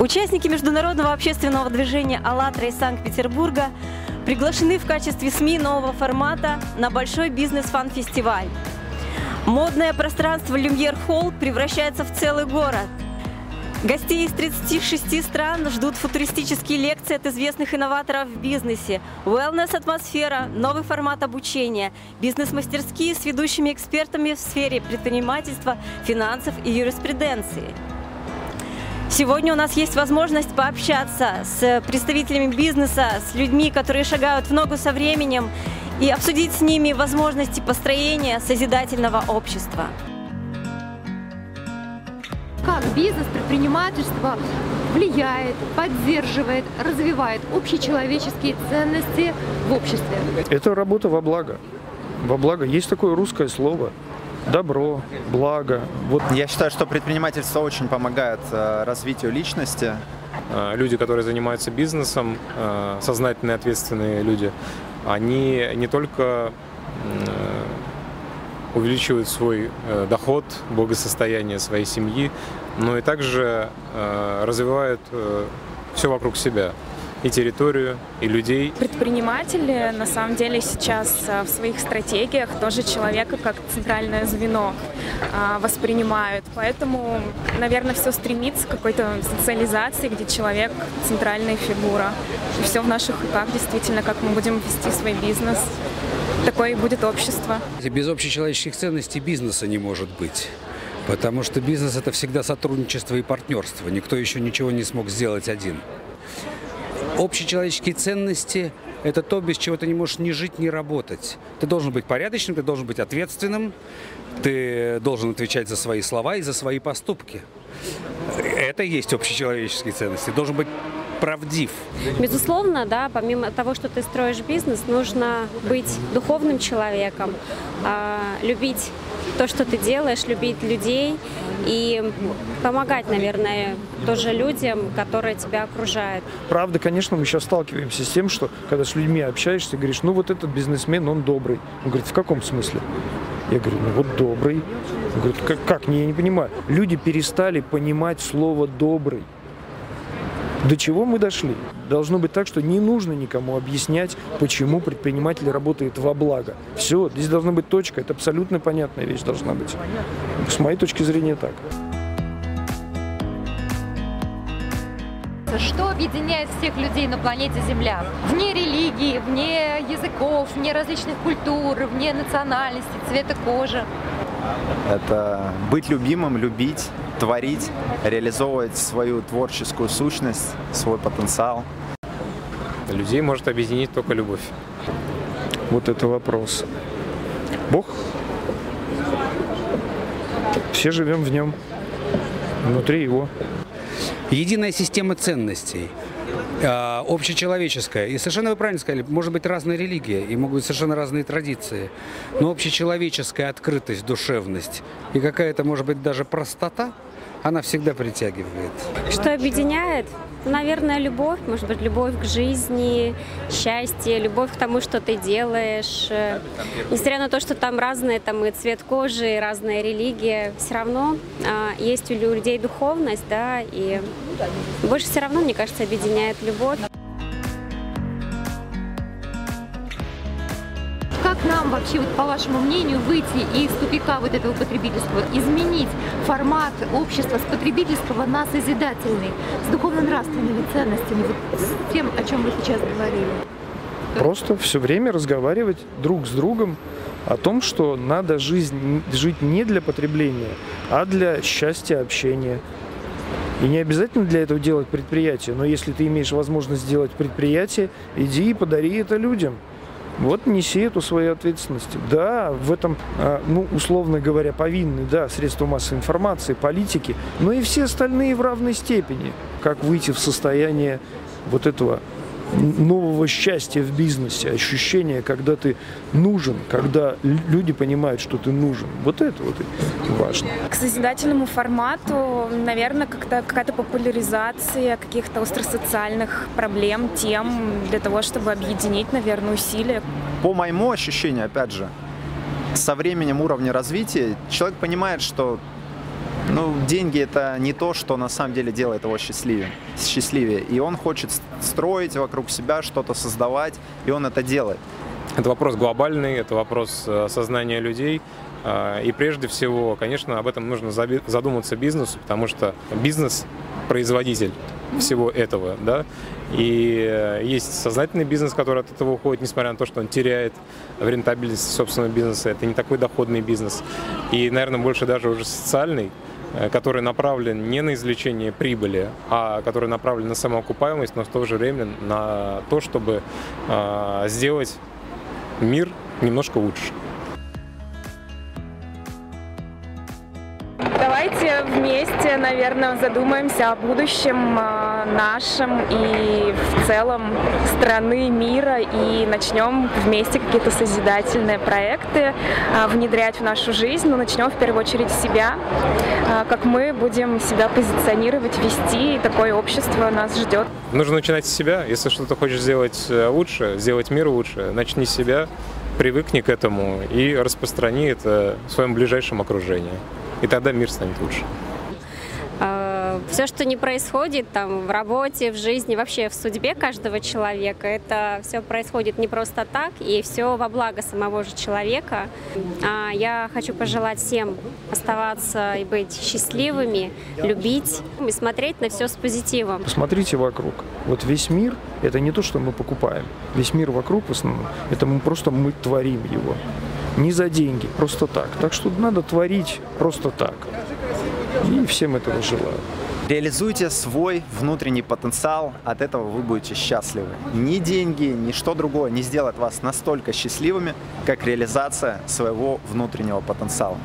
Участники международного общественного движения «АЛЛАТРА» из Санкт-Петербурга приглашены в качестве СМИ нового формата на Большой бизнес-фан-фестиваль. Модное пространство «Люмьер Холл» превращается в целый город. Гостей из 36 стран ждут футуристические лекции от известных инноваторов в бизнесе, wellness-атмосфера, новый формат обучения, бизнес-мастерские с ведущими экспертами в сфере предпринимательства, финансов и юриспруденции – Сегодня у нас есть возможность пообщаться с представителями бизнеса, с людьми, которые шагают в ногу со временем, и обсудить с ними возможности построения созидательного общества. Как бизнес, предпринимательство влияет, поддерживает, развивает общечеловеческие ценности в обществе? Это работа во благо. Во благо. Есть такое русское слово добро, благо. Вот. Я считаю, что предпринимательство очень помогает э, развитию личности. Э, люди, которые занимаются бизнесом, э, сознательные, ответственные люди, они не только увеличивают свой доход, благосостояние своей семьи, но и также развивают все вокруг себя и территорию, и людей. Предприниматели на самом деле сейчас а, в своих стратегиях тоже человека как центральное звено а, воспринимают. Поэтому, наверное, все стремится к какой-то социализации, где человек центральная фигура. И все в наших руках действительно, как мы будем вести свой бизнес. Такое и будет общество. Без общечеловеческих ценностей бизнеса не может быть. Потому что бизнес это всегда сотрудничество и партнерство. Никто еще ничего не смог сделать один. Общечеловеческие ценности – это то, без чего ты не можешь ни жить, ни работать. Ты должен быть порядочным, ты должен быть ответственным, ты должен отвечать за свои слова и за свои поступки. Это и есть общечеловеческие ценности. Должен быть правдив. Безусловно, да, помимо того, что ты строишь бизнес, нужно быть духовным человеком, а, любить то, что ты делаешь, любить людей и помогать, наверное, тоже людям, которые тебя окружают. Правда, конечно, мы сейчас сталкиваемся с тем, что когда с людьми общаешься, говоришь, ну вот этот бизнесмен, он добрый. Он говорит, в каком смысле? Я говорю, ну вот добрый. Он говорит, как, как? Не, я не понимаю. Люди перестали понимать слово добрый. До чего мы дошли? Должно быть так, что не нужно никому объяснять, почему предприниматель работает во благо. Все, здесь должна быть точка, это абсолютно понятная вещь должна быть. С моей точки зрения так. Что объединяет всех людей на планете Земля? Вне религии, вне языков, вне различных культур, вне национальности, цвета кожи. Это быть любимым, любить, творить, реализовывать свою творческую сущность, свой потенциал. Людей может объединить только любовь. Вот это вопрос. Бог? Все живем в нем, внутри его. Единая система ценностей – э, общечеловеческое. И совершенно вы правильно сказали, может быть разная религия, и могут быть совершенно разные традиции. Но общечеловеческая открытость, душевность и какая-то, может быть, даже простота, она всегда притягивает. Что объединяет? Наверное, любовь, может быть, любовь к жизни, счастье, любовь к тому, что ты делаешь. Несмотря на то, что там разные там и цвет кожи, и разная религия, все равно а, есть у людей духовность, да, и больше все равно, мне кажется, объединяет любовь. Нам вообще, вот, по вашему мнению, выйти из тупика вот этого потребительства, изменить формат общества с потребительского на созидательный, с духовно-нравственными ценностями, вот с тем, о чем вы сейчас говорили? Просто все время разговаривать друг с другом о том, что надо жизнь, жить не для потребления, а для счастья общения. И не обязательно для этого делать предприятие, но если ты имеешь возможность сделать предприятие, иди и подари это людям. Вот неси эту свою ответственность. Да, в этом, а, ну, условно говоря, повинны, да, средства массовой информации, политики, но и все остальные в равной степени. Как выйти в состояние вот этого нового счастья в бизнесе, ощущение, когда ты нужен, когда люди понимают, что ты нужен. Вот это вот важно. К созидательному формату, наверное, как-то какая-то популяризация каких-то остросоциальных проблем, тем для того, чтобы объединить, наверное, усилия. По моему ощущению, опять же, со временем уровня развития человек понимает, что Ну, деньги это не то, что на самом деле делает его счастливее. счастливее. И он хочет строить вокруг себя, что-то создавать, и он это делает. Это вопрос глобальный, это вопрос э, сознания людей. А, и прежде всего, конечно, об этом нужно задуматься бизнесу, потому что бизнес – производитель всего этого, да, и э, есть сознательный бизнес, который от этого уходит, несмотря на то, что он теряет в рентабельности собственного бизнеса. Это не такой доходный бизнес. И, наверное, больше даже уже социальный, который направлен не на извлечение прибыли, а который направлен на самоокупаемость, но в то же время на то, чтобы э, сделать мир немножко лучше. Вместе, наверное, задумаемся о будущем а, нашем и в целом страны, мира и начнем вместе какие-то созидательные проекты а, внедрять в нашу жизнь. Но начнем в первую очередь себя, а, как мы будем себя позиционировать, вести, и такое общество нас ждет. Нужно начинать с себя. Если что-то хочешь сделать э, лучше, сделать мир лучше, начни с себя, привыкни к этому и распространи это в своем ближайшем окружении и тогда мир станет лучше. Все, что не происходит там в работе, в жизни, вообще в судьбе каждого человека, это все происходит не просто так, и все во благо самого же человека. А, я хочу пожелать всем оставаться и быть счастливыми, любить и смотреть на все с позитивом. Посмотрите вокруг. Вот весь мир – это не то, что мы покупаем. Весь мир вокруг в основном – это мы просто мы творим его не за деньги, просто так. Так что надо творить просто так. И всем этого желаю. Реализуйте свой внутренний потенциал, от этого вы будете счастливы. Ни деньги, ни что другое не сделает вас настолько счастливыми, как реализация своего внутреннего потенциала.